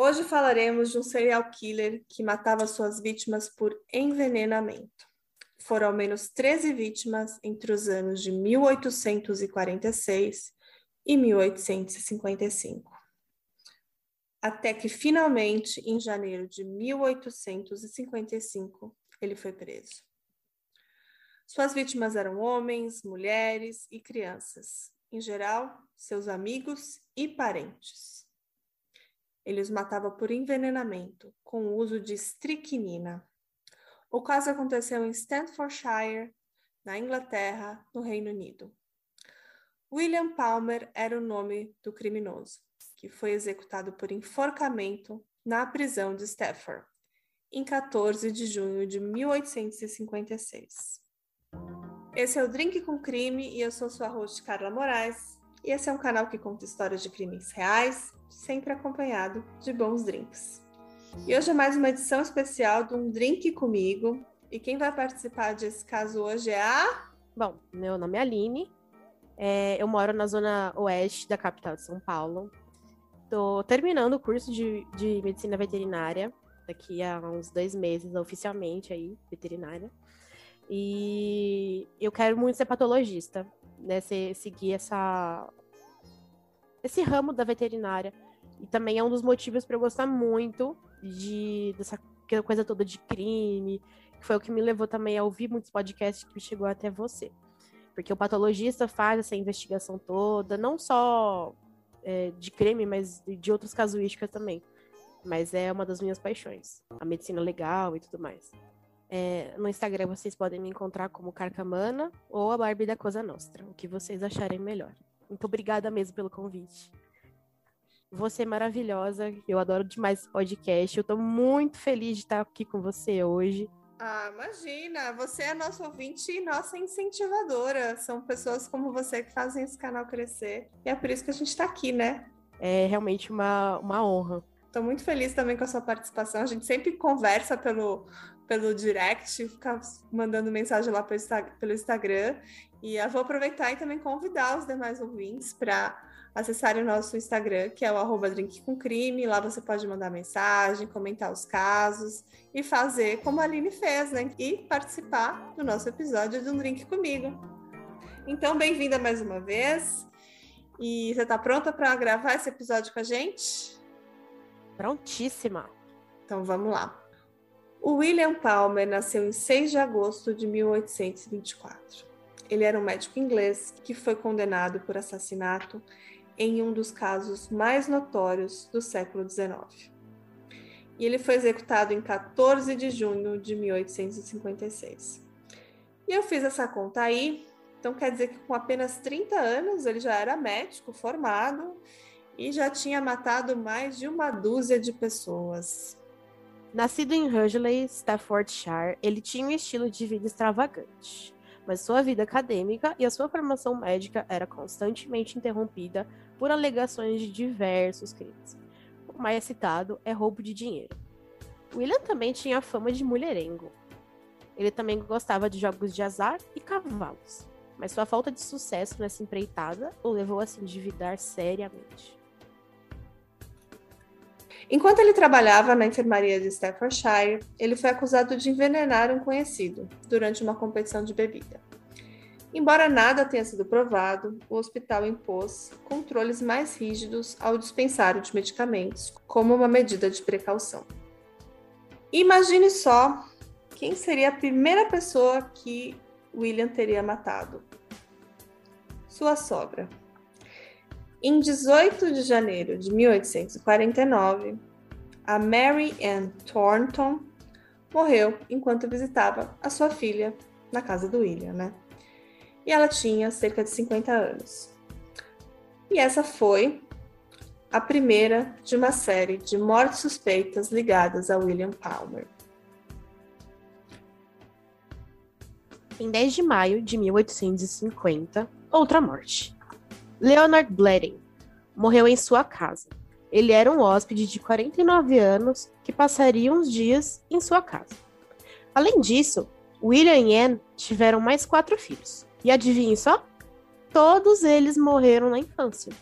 Hoje falaremos de um serial killer que matava suas vítimas por envenenamento. Foram ao menos 13 vítimas entre os anos de 1846 e 1855. Até que finalmente, em janeiro de 1855, ele foi preso. Suas vítimas eram homens, mulheres e crianças, em geral, seus amigos e parentes. Ele os matava por envenenamento, com o uso de estricnina. O caso aconteceu em Staffordshire, na Inglaterra, no Reino Unido. William Palmer era o nome do criminoso, que foi executado por enforcamento na prisão de Stafford, em 14 de junho de 1856. Esse é o Drink com Crime e eu sou sua host Carla Moraes. E esse é um canal que conta histórias de crimes reais, sempre acompanhado de bons drinks. E hoje é mais uma edição especial de um Drink comigo. E quem vai participar desse caso hoje é a. Bom, meu nome é Aline. É, eu moro na zona oeste da capital de São Paulo. Estou terminando o curso de, de medicina veterinária daqui a uns dois meses, oficialmente aí, veterinária. E eu quero muito ser patologista, né? Se, seguir essa, esse ramo da veterinária. E também é um dos motivos para eu gostar muito de dessa coisa toda de crime, que foi o que me levou também a ouvir muitos podcasts que chegou até você. Porque o patologista faz essa investigação toda, não só é, de crime, mas de outras casuísticas também. Mas é uma das minhas paixões, a medicina legal e tudo mais. É, no Instagram vocês podem me encontrar como Carcamana ou a Barbie da Cosa Nostra, o que vocês acharem melhor. Muito obrigada mesmo pelo convite. Você é maravilhosa, eu adoro demais esse podcast. Eu tô muito feliz de estar aqui com você hoje. Ah, imagina, você é nosso ouvinte e nossa incentivadora. São pessoas como você que fazem esse canal crescer. E é por isso que a gente está aqui, né? É realmente uma, uma honra. Estou muito feliz também com a sua participação. A gente sempre conversa pelo, pelo direct, ficar mandando mensagem lá pelo Instagram. E eu vou aproveitar e também convidar os demais ouvintes para acessarem o nosso Instagram, que é o arroba Drink com Crime. Lá você pode mandar mensagem, comentar os casos e fazer como a Aline fez, né? E participar do nosso episódio de um Drink comigo. Então, bem-vinda mais uma vez. E você está pronta para gravar esse episódio com a gente? Prontíssima. Então vamos lá. O William Palmer nasceu em 6 de agosto de 1824. Ele era um médico inglês que foi condenado por assassinato em um dos casos mais notórios do século XIX. E ele foi executado em 14 de junho de 1856. E eu fiz essa conta aí, então quer dizer que com apenas 30 anos ele já era médico formado e já tinha matado mais de uma dúzia de pessoas. Nascido em Hurley, Staffordshire, ele tinha um estilo de vida extravagante, mas sua vida acadêmica e a sua formação médica era constantemente interrompida por alegações de diversos crimes. O mais citado é roubo de dinheiro. William também tinha fama de mulherengo. Ele também gostava de jogos de azar e cavalos, mas sua falta de sucesso nessa empreitada o levou a se endividar seriamente. Enquanto ele trabalhava na enfermaria de Staffordshire, ele foi acusado de envenenar um conhecido durante uma competição de bebida. Embora nada tenha sido provado, o hospital impôs controles mais rígidos ao dispensário de medicamentos, como uma medida de precaução. Imagine só quem seria a primeira pessoa que William teria matado. Sua sogra. Em 18 de janeiro de 1849, a Mary Ann Thornton morreu enquanto visitava a sua filha na casa do William, né? E ela tinha cerca de 50 anos. E essa foi a primeira de uma série de mortes suspeitas ligadas a William Palmer. Em 10 de maio de 1850, outra morte. Leonard Bleding morreu em sua casa. Ele era um hóspede de 49 anos que passaria uns dias em sua casa. Além disso, William e Anne tiveram mais quatro filhos. E adivinhe só? Todos eles morreram na infância.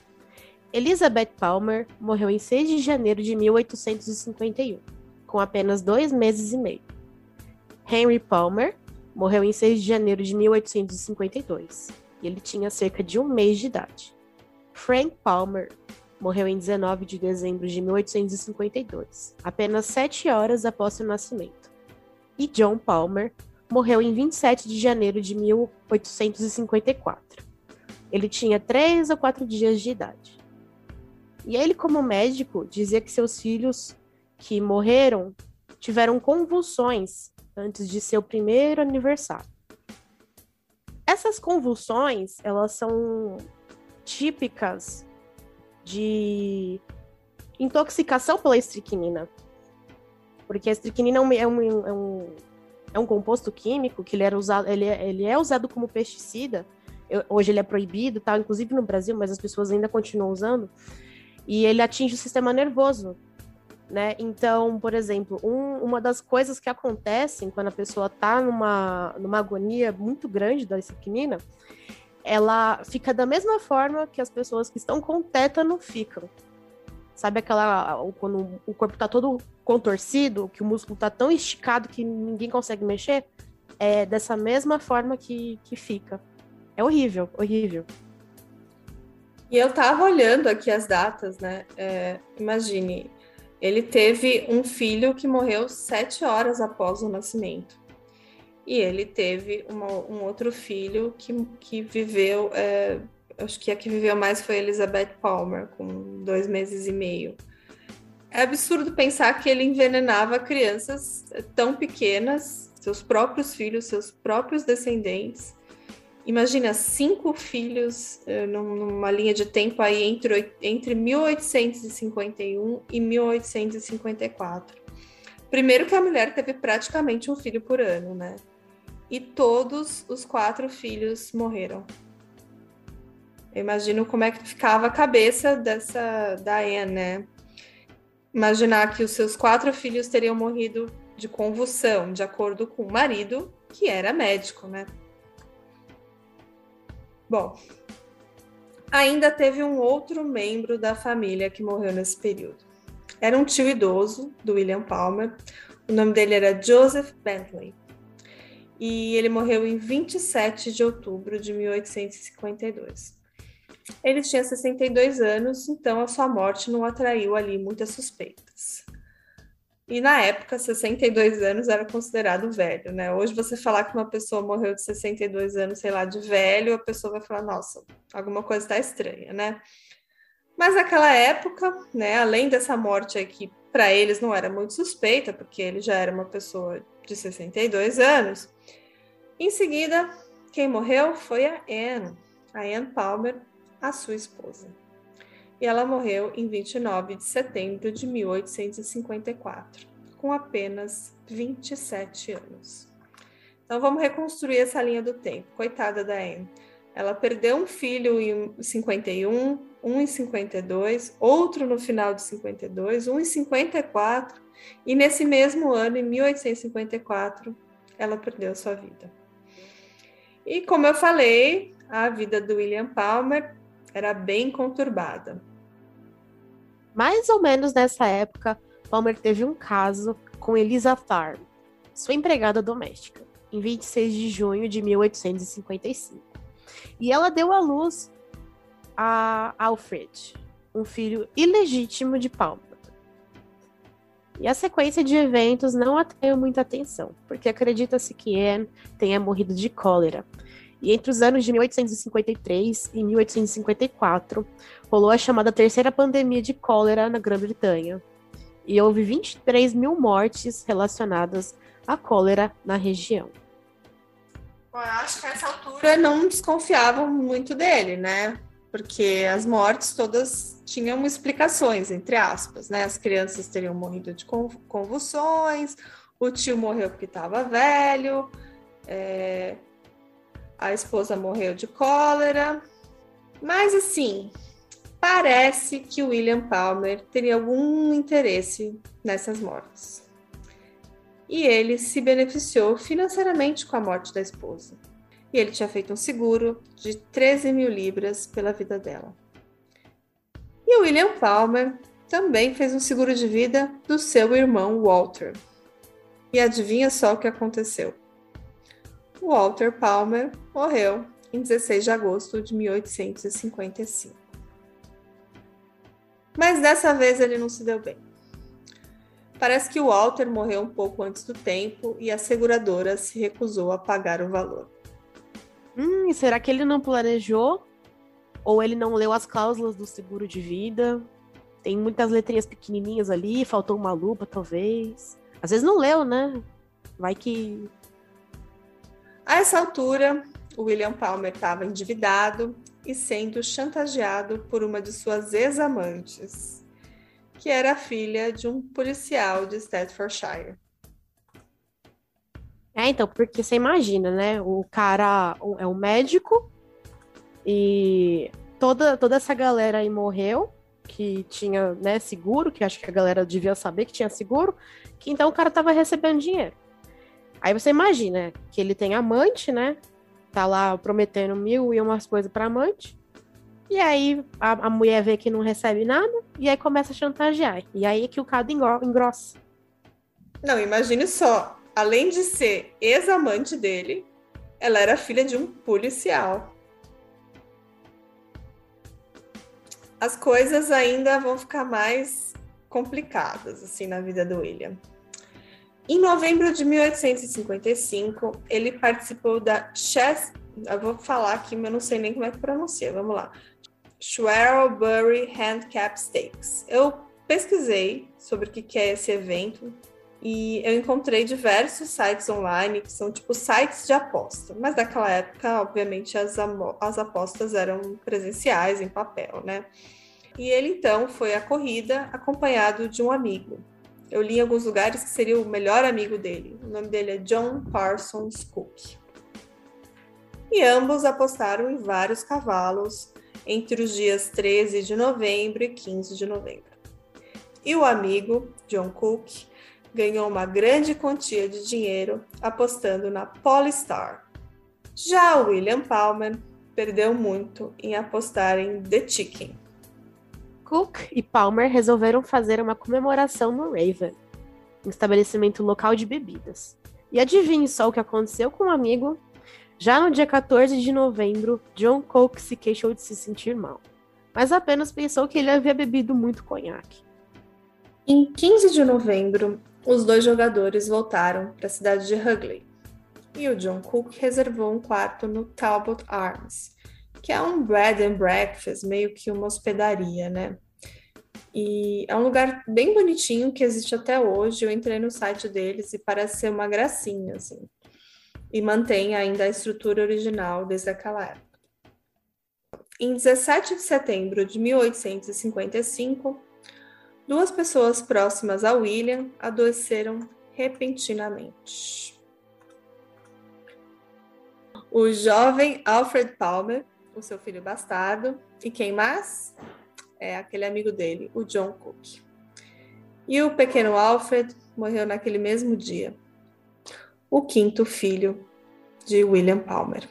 Elizabeth Palmer morreu em 6 de janeiro de 1851, com apenas dois meses e meio. Henry Palmer morreu em 6 de janeiro de 1852, e ele tinha cerca de um mês de idade. Frank Palmer morreu em 19 de dezembro de 1852, apenas sete horas após seu nascimento. E John Palmer morreu em 27 de janeiro de 1854. Ele tinha três ou quatro dias de idade. E ele, como médico, dizia que seus filhos que morreram tiveram convulsões antes de seu primeiro aniversário. Essas convulsões, elas são típicas de intoxicação pela estricnina. Porque a estricnina é um, é um, é um, é um composto químico que ele, era usado, ele, é, ele é usado como pesticida. Eu, hoje ele é proibido, tá? inclusive no Brasil, mas as pessoas ainda continuam usando e ele atinge o sistema nervoso. Né? Então, por exemplo, um, uma das coisas que acontecem quando a pessoa está numa, numa agonia muito grande da estricnina, ela fica da mesma forma que as pessoas que estão com tétano ficam. Sabe aquela. Quando o corpo está todo contorcido, que o músculo está tão esticado que ninguém consegue mexer? É dessa mesma forma que, que fica. É horrível, horrível. E eu tava olhando aqui as datas, né? É, imagine, ele teve um filho que morreu sete horas após o nascimento. E ele teve uma, um outro filho que, que viveu, é, acho que a que viveu mais foi Elizabeth Palmer, com dois meses e meio. É absurdo pensar que ele envenenava crianças tão pequenas, seus próprios filhos, seus próprios descendentes, imagina cinco filhos uh, numa linha de tempo aí entre, entre 1851 e 1854. Primeiro que a mulher teve praticamente um filho por ano, né? E todos os quatro filhos morreram. Eu imagino como é que ficava a cabeça dessa Diane, né? Imaginar que os seus quatro filhos teriam morrido de convulsão, de acordo com o marido, que era médico, né? Bom, ainda teve um outro membro da família que morreu nesse período. Era um tio idoso do William Palmer. O nome dele era Joseph Bentley. E ele morreu em 27 de outubro de 1852. Ele tinha 62 anos, então a sua morte não atraiu ali muitas suspeitas. E na época, 62 anos era considerado velho, né? Hoje você falar que uma pessoa morreu de 62 anos, sei lá, de velho, a pessoa vai falar, nossa, alguma coisa está estranha, né? Mas naquela época, né, além dessa morte aí que para eles não era muito suspeita, porque ele já era uma pessoa de 62 anos, em seguida, quem morreu foi a Anne, a Anne Palmer, a sua esposa e ela morreu em 29 de setembro de 1854, com apenas 27 anos. Então vamos reconstruir essa linha do tempo. Coitada da Anne. Ela perdeu um filho em 51, um em 52, outro no final de 52, um em 54, e nesse mesmo ano, em 1854, ela perdeu sua vida. E como eu falei, a vida do William Palmer era bem conturbada. Mais ou menos nessa época, Palmer teve um caso com Elisa Farm, sua empregada doméstica, em 26 de junho de 1855. E ela deu à luz a Alfred, um filho ilegítimo de Palmer. E a sequência de eventos não atraiu muita atenção, porque acredita-se que Anne tenha morrido de cólera, e entre os anos de 1853 e 1854, rolou a chamada terceira pandemia de cólera na Grã-Bretanha. E houve 23 mil mortes relacionadas à cólera na região. Bom, eu acho que nessa altura não desconfiavam muito dele, né? Porque as mortes todas tinham explicações, entre aspas, né? As crianças teriam morrido de convulsões, o tio morreu porque estava velho, é, a esposa morreu de cólera. Mas assim, parece que William Palmer teria algum interesse nessas mortes. E ele se beneficiou financeiramente com a morte da esposa. E ele tinha feito um seguro de 13 mil libras pela vida dela. E William Palmer também fez um seguro de vida do seu irmão Walter. E adivinha só o que aconteceu? Walter Palmer morreu em 16 de agosto de 1855. Mas dessa vez ele não se deu bem. Parece que o Walter morreu um pouco antes do tempo e a seguradora se recusou a pagar o valor. Hum, será que ele não planejou? Ou ele não leu as cláusulas do seguro de vida? Tem muitas letrinhas pequenininhas ali, faltou uma lupa, talvez. Às vezes não leu, né? Vai que. A essa altura, William Palmer estava endividado e sendo chantageado por uma de suas ex-amantes, que era filha de um policial de Staffordshire. É, então, porque você imagina, né? O cara é um médico e toda, toda essa galera aí morreu, que tinha né, seguro, que acho que a galera devia saber que tinha seguro, que então o cara tava recebendo dinheiro. Aí você imagina que ele tem amante, né? Tá lá prometendo mil e umas coisas pra amante. E aí a, a, mulher vê que não recebe nada e aí começa a chantagear. E aí é que o caso engrossa. Não, imagine só além de ser ex-amante dele, ela era filha de um policial. As coisas ainda vão ficar mais complicadas assim na vida do William. Em novembro de 1855, ele participou da Chess, eu vou falar aqui, mas eu não sei nem como é que pronuncia. Vamos lá. Shrewsbury Handicap Stakes. Eu pesquisei sobre o que é esse evento, e eu encontrei diversos sites online que são tipo sites de aposta, mas naquela época, obviamente, as, as apostas eram presenciais, em papel, né? E ele então foi à corrida acompanhado de um amigo. Eu li em alguns lugares que seria o melhor amigo dele. O nome dele é John Parsons Cook. E ambos apostaram em vários cavalos entre os dias 13 de novembro e 15 de novembro. E o amigo, John Cook, ganhou uma grande quantia de dinheiro apostando na Polestar. Já William Palmer perdeu muito em apostar em The Chicken. Cook e Palmer resolveram fazer uma comemoração no Raven, um estabelecimento local de bebidas. E adivinhe só o que aconteceu com o um amigo? Já no dia 14 de novembro, John Cook se queixou de se sentir mal, mas apenas pensou que ele havia bebido muito conhaque. Em 15 de novembro, os dois jogadores voltaram para a cidade de Hugley e o John Cook reservou um quarto no Talbot Arms, que é um bread and breakfast, meio que uma hospedaria, né? E é um lugar bem bonitinho que existe até hoje. Eu entrei no site deles e parece ser uma gracinha, assim. E mantém ainda a estrutura original desde aquela época. Em 17 de setembro de 1855, Duas pessoas próximas a William adoeceram repentinamente. O jovem Alfred Palmer, o seu filho bastardo, e quem mais? É aquele amigo dele, o John Cook. E o pequeno Alfred morreu naquele mesmo dia. O quinto filho de William Palmer.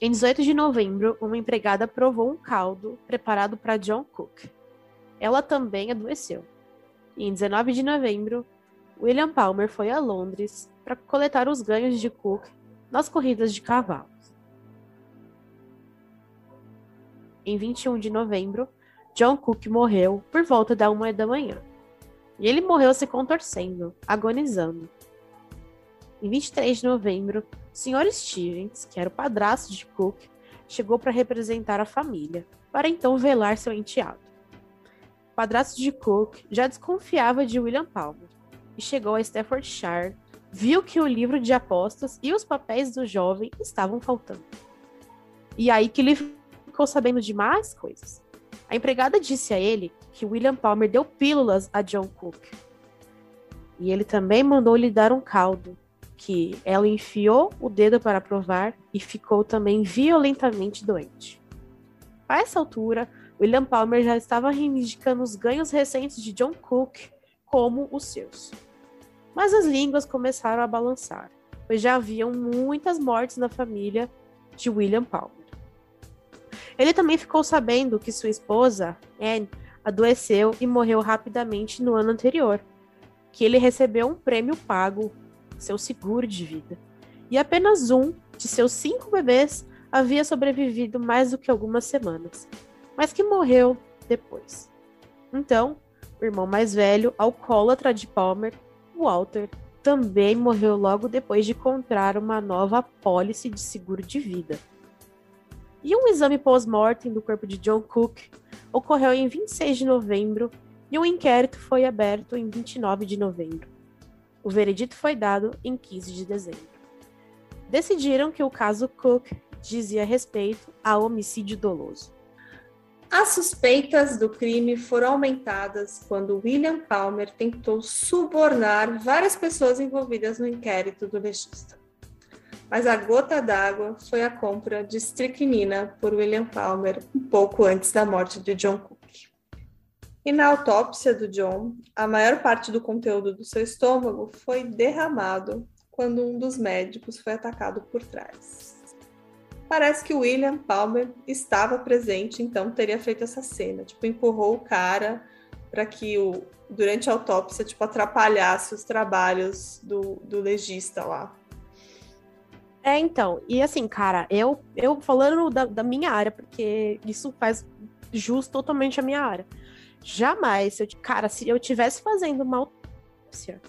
Em 18 de novembro, uma empregada provou um caldo preparado para John Cook ela também adoeceu. E em 19 de novembro, William Palmer foi a Londres para coletar os ganhos de Cook nas corridas de cavalos. Em 21 de novembro, John Cook morreu por volta da uma da manhã. E ele morreu se contorcendo, agonizando. Em 23 de novembro, o Sr. Stevens, que era o padrasto de Cook, chegou para representar a família, para então velar seu enteado padrasto de Cook já desconfiava de William Palmer e chegou a Staffordshire, viu que o livro de apostas e os papéis do jovem estavam faltando. E aí que ele ficou sabendo de mais coisas. A empregada disse a ele que William Palmer deu pílulas a John Cook. E ele também mandou lhe dar um caldo, que ela enfiou o dedo para provar e ficou também violentamente doente. A essa altura, William Palmer já estava reivindicando os ganhos recentes de John Cook como os seus. Mas as línguas começaram a balançar, pois já haviam muitas mortes na família de William Palmer. Ele também ficou sabendo que sua esposa, Anne, adoeceu e morreu rapidamente no ano anterior, que ele recebeu um prêmio pago, seu seguro de vida, e apenas um de seus cinco bebês havia sobrevivido mais do que algumas semanas, mas que morreu depois. Então, o irmão mais velho, alcoólatra de Palmer, Walter, também morreu logo depois de comprar uma nova apólice de seguro de vida. E um exame pós-mortem do corpo de John Cook ocorreu em 26 de novembro e um inquérito foi aberto em 29 de novembro. O veredito foi dado em 15 de dezembro. Decidiram que o caso Cook dizia respeito a homicídio doloso. As suspeitas do crime foram aumentadas quando William Palmer tentou subornar várias pessoas envolvidas no inquérito do legista. Mas a gota d'água foi a compra de estricnina por William Palmer um pouco antes da morte de John Cook. E na autópsia do John, a maior parte do conteúdo do seu estômago foi derramado quando um dos médicos foi atacado por trás. Parece que William Palmer estava presente, então teria feito essa cena, tipo, empurrou o cara para que o durante a autópsia, tipo, atrapalhasse os trabalhos do, do legista lá. É, então, e assim, cara, eu, eu falando da, da minha área, porque isso faz jus totalmente a minha área. Jamais, eu, cara, se eu tivesse fazendo uma autópsia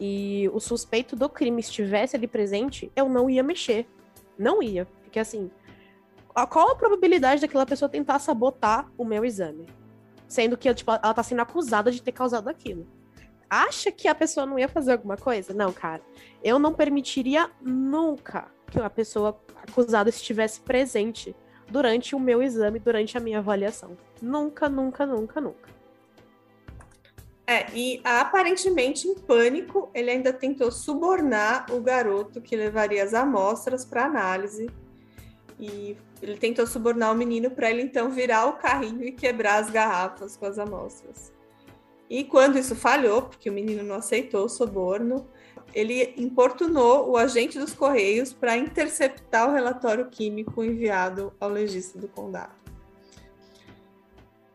e o suspeito do crime estivesse ali presente, eu não ia mexer. Não ia. Porque assim, qual a probabilidade daquela pessoa tentar sabotar o meu exame? Sendo que tipo, ela tá sendo acusada de ter causado aquilo. Acha que a pessoa não ia fazer alguma coisa? Não, cara. Eu não permitiria nunca que a pessoa acusada estivesse presente durante o meu exame, durante a minha avaliação. Nunca, nunca, nunca, nunca. É, e aparentemente em pânico, ele ainda tentou subornar o garoto que levaria as amostras para análise e ele tentou subornar o menino para ele então virar o carrinho e quebrar as garrafas com as amostras. E quando isso falhou, porque o menino não aceitou o suborno, ele importunou o agente dos Correios para interceptar o relatório químico enviado ao legista do condado.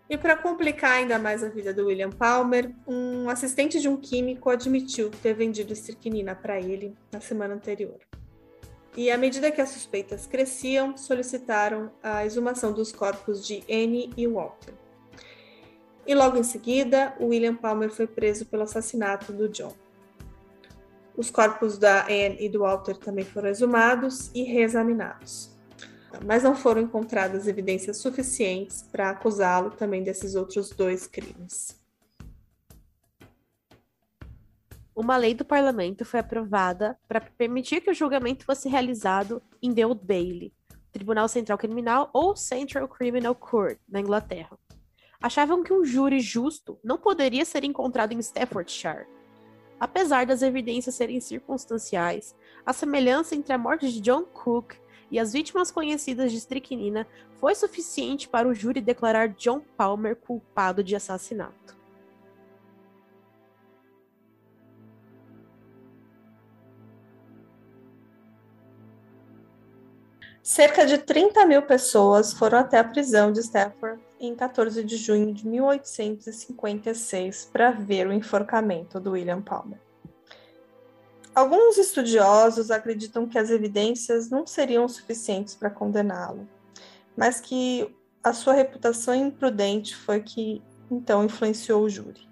E para complicar ainda mais a vida do William Palmer, um assistente de um químico admitiu ter vendido estricnina para ele na semana anterior. E à medida que as suspeitas cresciam, solicitaram a exumação dos corpos de Anne e Walter. E logo em seguida, William Palmer foi preso pelo assassinato do John. Os corpos da Anne e do Walter também foram exumados e reexaminados. Mas não foram encontradas evidências suficientes para acusá-lo também desses outros dois crimes. uma lei do parlamento foi aprovada para permitir que o julgamento fosse realizado em The Old Bailey, Tribunal Central Criminal ou Central Criminal Court, na Inglaterra. Achavam que um júri justo não poderia ser encontrado em Staffordshire. Apesar das evidências serem circunstanciais, a semelhança entre a morte de John Cook e as vítimas conhecidas de estricnina foi suficiente para o júri declarar John Palmer culpado de assassinato. Cerca de 30 mil pessoas foram até a prisão de Stafford em 14 de junho de 1856 para ver o enforcamento do William Palmer. Alguns estudiosos acreditam que as evidências não seriam suficientes para condená-lo, mas que a sua reputação imprudente foi que então influenciou o júri.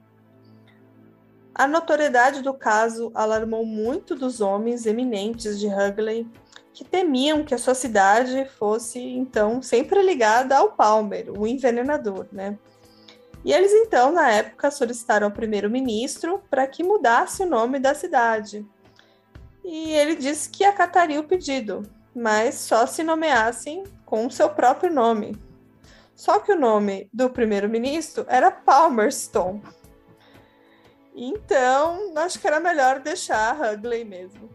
A notoriedade do caso alarmou muito dos homens eminentes de Hugley que temiam que a sua cidade fosse, então, sempre ligada ao Palmer, o envenenador, né? E eles, então, na época, solicitaram ao primeiro-ministro para que mudasse o nome da cidade. E ele disse que acataria o pedido, mas só se nomeassem com o seu próprio nome. Só que o nome do primeiro-ministro era Palmerston. Então, acho que era melhor deixar Hugley mesmo.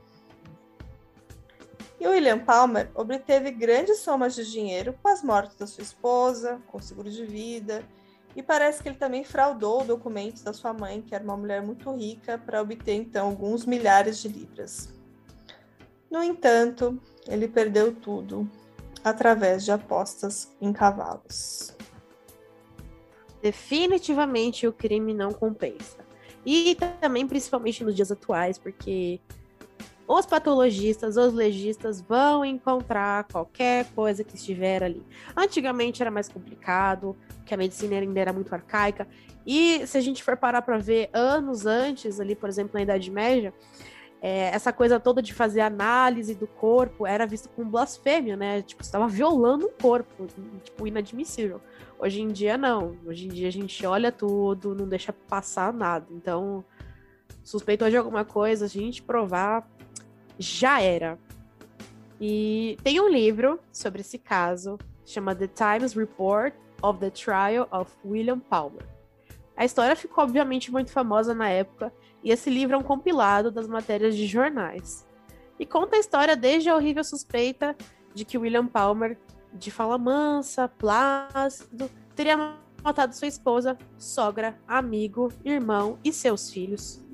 E William Palmer obteve grandes somas de dinheiro com as mortes da sua esposa, com seguro de vida, e parece que ele também fraudou documentos da sua mãe, que era uma mulher muito rica, para obter então alguns milhares de libras. No entanto, ele perdeu tudo através de apostas em cavalos. Definitivamente o crime não compensa. E também, principalmente nos dias atuais, porque os patologistas, os legistas vão encontrar qualquer coisa que estiver ali. Antigamente era mais complicado, que a medicina ainda era muito arcaica. E se a gente for parar para ver anos antes, ali, por exemplo, na Idade Média, é, essa coisa toda de fazer análise do corpo era visto como blasfêmia, né? Tipo, estava violando o corpo, tipo, inadmissível. Hoje em dia, não. Hoje em dia a gente olha tudo, não deixa passar nada. Então, suspeitou de alguma coisa, a gente provar, já era. E tem um livro sobre esse caso, chama The Times Report of the Trial of William Palmer. A história ficou, obviamente, muito famosa na época e esse livro é um compilado das matérias de jornais. E conta a história desde a horrível suspeita de que William Palmer, de fala mansa, plácido, teria matado sua esposa, sogra, amigo, irmão e seus filhos.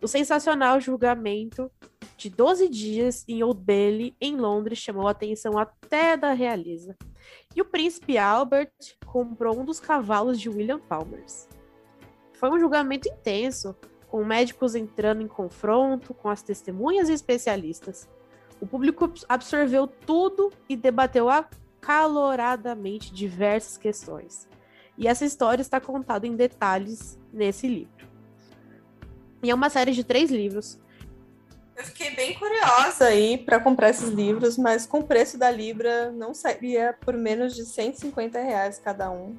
O sensacional julgamento de 12 dias em Old Bailey, em Londres, chamou a atenção até da realeza. E o príncipe Albert comprou um dos cavalos de William Palmer. Foi um julgamento intenso, com médicos entrando em confronto com as testemunhas e especialistas. O público absorveu tudo e debateu acaloradamente diversas questões. E essa história está contada em detalhes nesse livro. E é uma série de três livros. Eu fiquei bem curiosa aí para comprar esses livros, mas com o preço da Libra não sairia por menos de 150 reais cada um.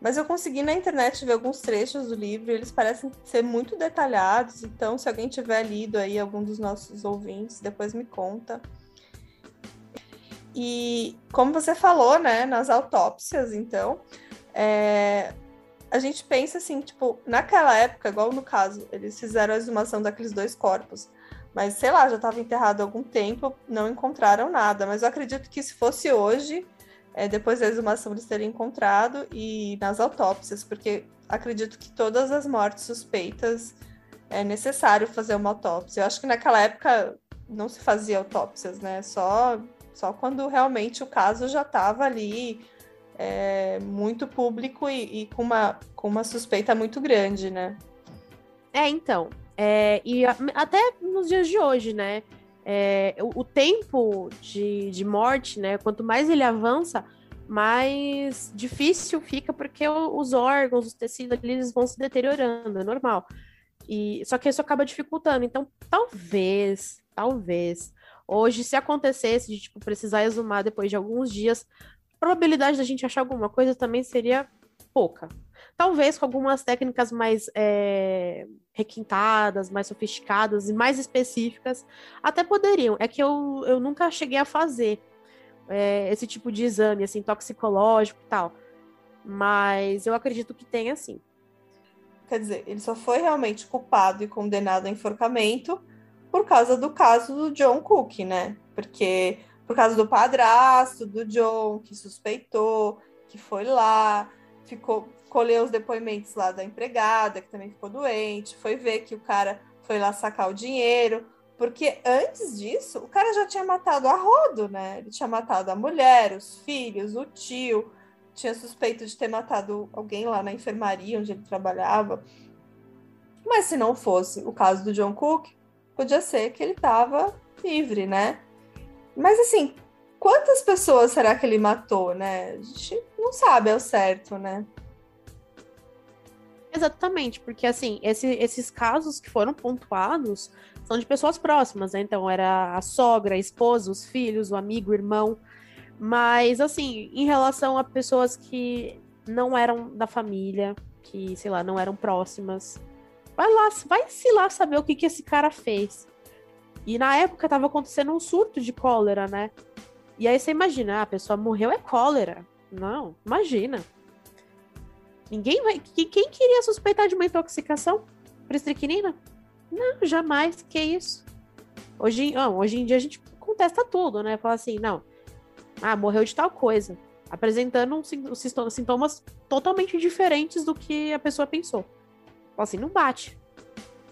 Mas eu consegui na internet ver alguns trechos do livro e eles parecem ser muito detalhados. Então, se alguém tiver lido aí, algum dos nossos ouvintes, depois me conta. E como você falou, né, nas autópsias, então, é, a gente pensa assim, tipo, naquela época, igual no caso, eles fizeram a exumação daqueles dois corpos. Mas, sei lá, já estava enterrado há algum tempo, não encontraram nada. Mas eu acredito que se fosse hoje, é, depois da exumação eles terem encontrado e nas autópsias, porque acredito que todas as mortes suspeitas é necessário fazer uma autópsia. Eu acho que naquela época não se fazia autópsias, né? Só, só quando realmente o caso já estava ali é, muito público e, e, com, uma, com uma suspeita muito grande, né? É, então. É, e a, até nos dias de hoje, né? é, o, o, tempo de, de morte, né? Quanto mais ele avança, mais difícil fica porque os órgãos, os tecidos eles vão se deteriorando, é normal. E só que isso acaba dificultando. Então, talvez, talvez hoje se acontecesse de tipo precisar exumar depois de alguns dias, a probabilidade da gente achar alguma coisa também seria pouca. Talvez com algumas técnicas mais é, requintadas, mais sofisticadas e mais específicas, até poderiam. É que eu, eu nunca cheguei a fazer é, esse tipo de exame, assim, toxicológico e tal. Mas eu acredito que tem, assim. Quer dizer, ele só foi realmente culpado e condenado a enforcamento por causa do caso do John Cook, né? Porque por causa do padrasto do John, que suspeitou, que foi lá, ficou colheu os depoimentos lá da empregada, que também ficou doente, foi ver que o cara foi lá sacar o dinheiro, porque antes disso, o cara já tinha matado a rodo, né? Ele tinha matado a mulher, os filhos, o tio, tinha suspeito de ter matado alguém lá na enfermaria onde ele trabalhava. Mas se não fosse o caso do John Cook, podia ser que ele estava livre, né? Mas assim, quantas pessoas será que ele matou, né? A gente não sabe ao certo, né? Exatamente, porque assim, esse, esses casos que foram pontuados são de pessoas próximas, né? Então era a sogra, a esposa, os filhos, o amigo, o irmão. Mas assim, em relação a pessoas que não eram da família, que, sei lá, não eram próximas, vai lá, vai se lá saber o que, que esse cara fez. E na época tava acontecendo um surto de cólera, né? E aí você imagina, ah, a pessoa morreu é cólera. Não, imagina. Ninguém vai. Quem, queria suspeitar de uma intoxicação por estricnina? Não, jamais. Que isso? Hoje, não, hoje em dia a gente contesta tudo, né? Fala assim, não. Ah, morreu de tal coisa. Apresentando um, sintomas totalmente diferentes do que a pessoa pensou. Fala assim, não bate.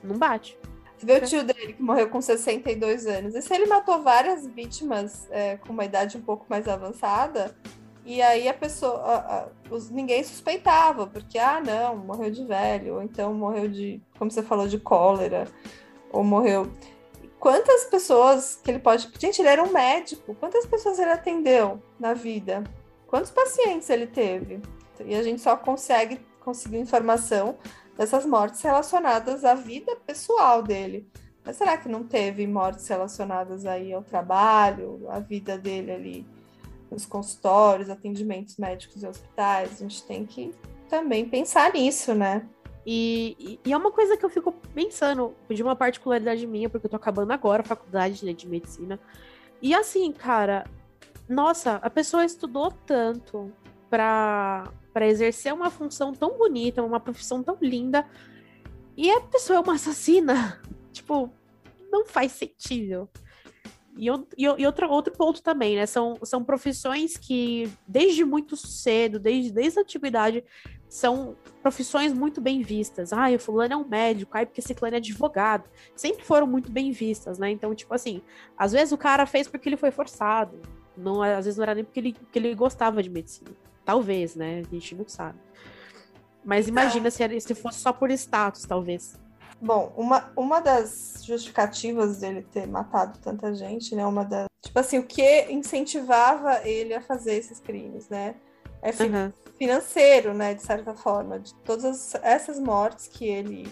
Não bate. Você vê o tio dele que morreu com 62 anos. E se ele matou várias vítimas é, com uma idade um pouco mais avançada, e aí a pessoa, a, a, os, ninguém suspeitava, porque, ah, não, morreu de velho, ou então morreu de, como você falou, de cólera, ou morreu. Quantas pessoas que ele pode. Gente, ele era um médico, quantas pessoas ele atendeu na vida? Quantos pacientes ele teve? E a gente só consegue conseguir informação dessas mortes relacionadas à vida pessoal dele. Mas será que não teve mortes relacionadas aí ao trabalho, à vida dele ali? nos consultórios, atendimentos médicos e hospitais. A gente tem que também pensar nisso, né? E, e, é uma coisa que eu fico pensando, de uma particularidade minha, porque eu tô acabando agora a faculdade né, de medicina. E assim, cara, nossa, a pessoa estudou tanto para exercer uma função tão bonita, uma profissão tão linda, e a pessoa é uma assassina. tipo, não faz sentido. E, e, outro, outro ponto também, né? São, são profissões que, desde muito cedo, desde, desde a antiguidade, são profissões muito bem vistas. Ai, o fulano é um médico, ai, porque esse fulano é advogado. Sempre foram muito bem vistas, né? Então, tipo assim, às vezes o cara fez porque ele foi forçado. Não, às vezes não era nem porque ele, porque ele gostava de medicina. Talvez, né? A gente não sabe. Mas imagina se, se fosse só por status, talvez. Bom, uma, uma das justificativas dele ter matado tanta gente, né? Uma das. Tipo assim, o que incentivava ele a fazer esses crimes, né? É fi uhum. financeiro, né? De certa forma. De todas essas mortes que ele.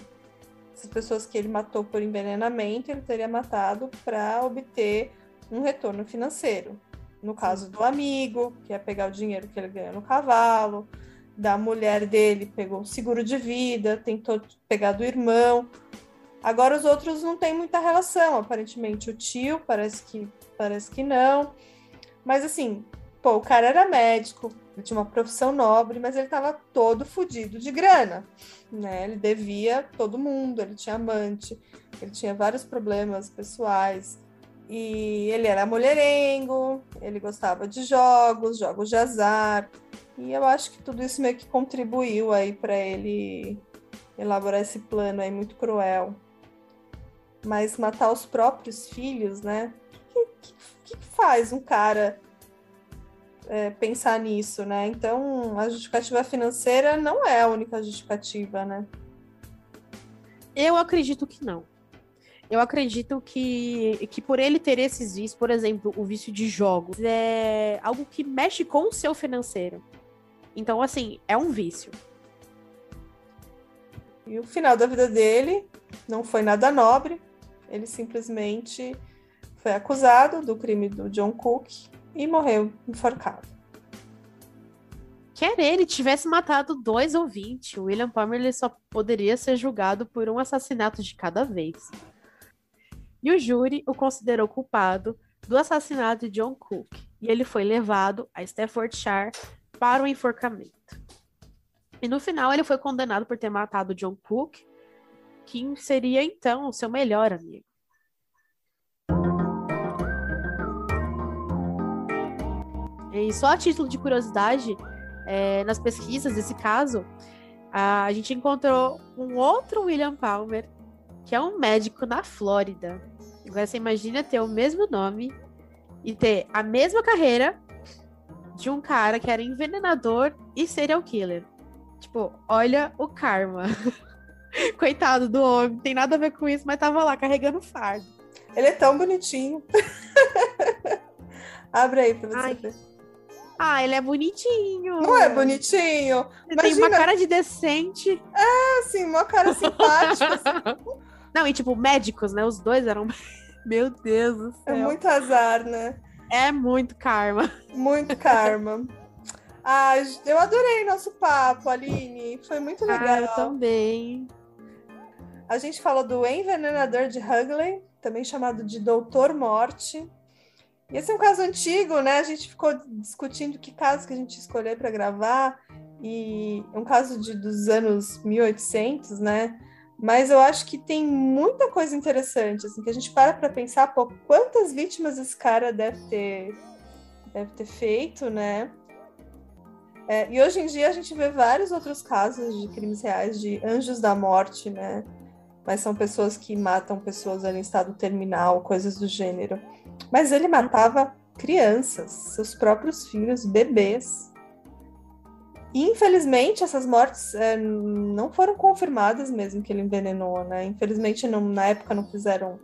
Essas pessoas que ele matou por envenenamento, ele teria matado para obter um retorno financeiro. No caso do amigo, que ia pegar o dinheiro que ele ganhou no cavalo da mulher dele, pegou seguro de vida, tentou pegar do irmão. Agora os outros não têm muita relação, aparentemente o tio parece que parece que não. Mas assim, pô, o cara era médico, ele tinha uma profissão nobre, mas ele estava todo fodido de grana, né? Ele devia todo mundo, ele tinha amante, ele tinha vários problemas pessoais. E ele era mulherengo, ele gostava de jogos, jogos de azar. E eu acho que tudo isso meio que contribuiu aí para ele elaborar esse plano aí muito cruel. Mas matar os próprios filhos, né? O que, que, que, faz um cara é, pensar nisso, né? Então, a justificativa financeira não é a única justificativa, né? Eu acredito que não. Eu acredito que, que por ele ter esses vícios, por exemplo, o vício de jogos, é algo que mexe com o seu financeiro. Então, assim, é um vício. E o final da vida dele não foi nada nobre. Ele simplesmente foi acusado do crime do John Cook e morreu enforcado. Quer ele tivesse matado dois ou vinte, o William Palmer só poderia ser julgado por um assassinato de cada vez. E o júri o considerou culpado do assassinato de John Cook, e ele foi levado a Staffordshire para o enforcamento. E no final ele foi condenado por ter matado John Cook, que seria então o seu melhor amigo. E só a título de curiosidade, é, nas pesquisas desse caso, a gente encontrou um outro William Palmer, que é um médico na Flórida. Agora você imagina ter o mesmo nome e ter a mesma carreira de um cara que era envenenador e serial killer. Tipo, olha o karma. Coitado do homem, tem nada a ver com isso, mas tava lá carregando fardo. Ele é tão bonitinho. Abre aí pra você Ai. ver. Ah, ele é bonitinho. Não é bonitinho? Ele Imagina... tem uma cara de decente. É, assim, uma cara simpática. assim. Não, e tipo, médicos, né? Os dois eram. Meu Deus do é céu. É muito azar, né? É muito karma. Muito karma. ah, eu adorei nosso papo, Aline. Foi muito legal. Ah, eu também. A gente falou do envenenador de Hugley, também chamado de Doutor Morte. E esse é um caso antigo, né? A gente ficou discutindo que caso que a gente escolher para gravar. E é um caso de, dos anos 1800, né? Mas eu acho que tem muita coisa interessante, assim, que a gente para para pensar, pô, quantas vítimas esse cara deve ter, deve ter feito, né? É, e hoje em dia a gente vê vários outros casos de crimes reais de anjos da morte, né? mas são pessoas que matam pessoas em estado terminal, coisas do gênero. Mas ele matava crianças, seus próprios filhos, bebês. Infelizmente, essas mortes é, não foram confirmadas mesmo que ele envenenou, né? Infelizmente, não, na época não fizeram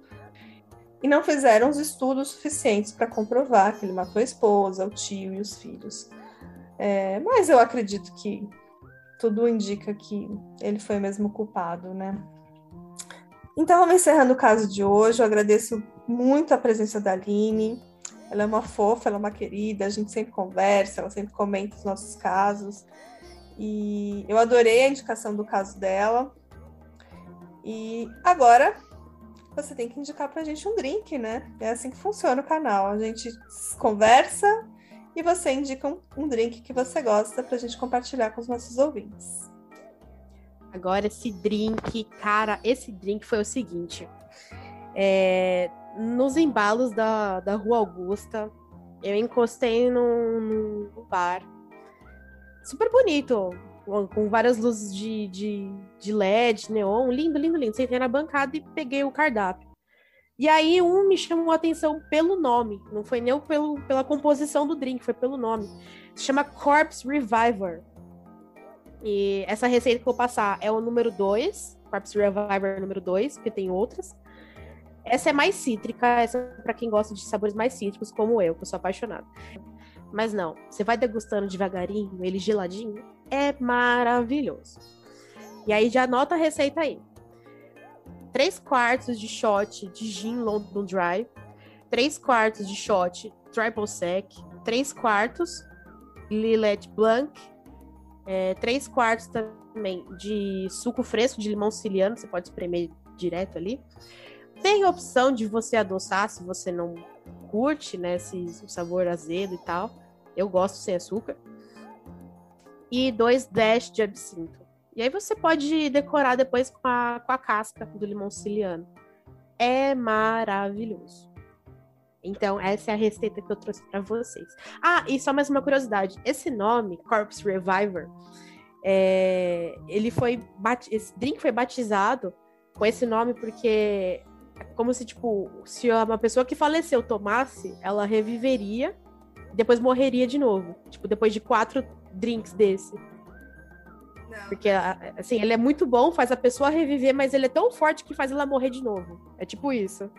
e não fizeram os estudos suficientes para comprovar que ele matou a esposa, o tio e os filhos. É, mas eu acredito que tudo indica que ele foi mesmo culpado, né? Então, vamos encerrando o caso de hoje. Eu agradeço muito a presença da Aline. Ela é uma fofa, ela é uma querida, a gente sempre conversa, ela sempre comenta os nossos casos. E eu adorei a indicação do caso dela. E agora você tem que indicar pra gente um drink, né? É assim que funciona o canal. A gente conversa e você indica um, um drink que você gosta pra gente compartilhar com os nossos ouvintes. Agora, esse drink, cara, esse drink foi o seguinte. É, nos embalos da, da Rua Augusta, eu encostei num, num bar super bonito, com várias luzes de, de, de LED, neon, lindo, lindo, lindo. Sentei na bancada e peguei o cardápio. E aí um me chamou a atenção pelo nome, não foi nem pelo, pela composição do drink, foi pelo nome. Se chama Corpse Reviver. E essa receita que eu vou passar é o número 2, Corpse Reviver número 2, porque tem outras. Essa é mais cítrica, essa é para quem gosta de sabores mais cítricos, como eu, que eu sou apaixonada. Mas não, você vai degustando devagarinho, ele geladinho, é maravilhoso. E aí já anota a receita aí. 3 quartos de shot de gin London Dry, 3 quartos de shot Triple Sec, 3 quartos Lillet Blanc, é, 3 quartos também de suco fresco de limão siciliano, você pode espremer direto ali. Tem opção de você adoçar se você não curte, né, esse sabor azedo e tal. Eu gosto sem açúcar. E dois dash de absinto. E aí você pode decorar depois com a, com a casca do limão siciliano. É maravilhoso. Então, essa é a receita que eu trouxe para vocês. Ah, e só mais uma curiosidade. Esse nome, Corpse Reviver, é, ele foi esse drink foi batizado com esse nome porque como se, tipo, se uma pessoa que faleceu tomasse, ela reviveria e depois morreria de novo. Tipo, depois de quatro drinks desse. Não. Porque, assim, ele é muito bom, faz a pessoa reviver, mas ele é tão forte que faz ela morrer de novo. É tipo isso.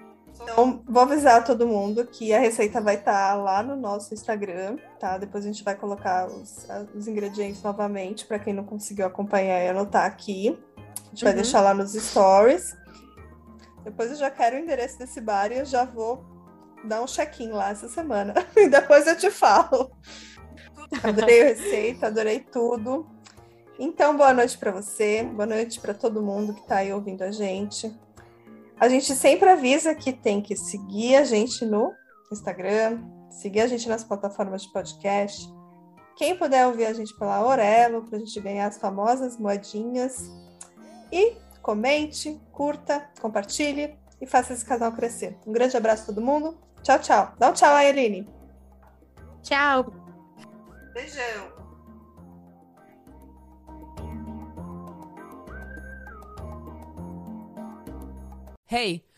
Então, vou avisar todo mundo que a receita vai estar tá lá no nosso Instagram, tá? Depois a gente vai colocar os, os ingredientes novamente para quem não conseguiu acompanhar e anotar aqui. A gente uhum. vai deixar lá nos stories. Depois eu já quero o endereço desse bar e eu já vou dar um check-in lá essa semana. E depois eu te falo. Adorei a receita, adorei tudo. Então, boa noite para você, boa noite para todo mundo que está aí ouvindo a gente. A gente sempre avisa que tem que seguir a gente no Instagram, seguir a gente nas plataformas de podcast. Quem puder ouvir a gente pela Orelo, para a gente ganhar as famosas moedinhas. E comente, curta, compartilhe e faça esse canal crescer. Um grande abraço a todo mundo. Tchau, tchau. Dá um tchau Eline. Tchau. Beijão. Hey,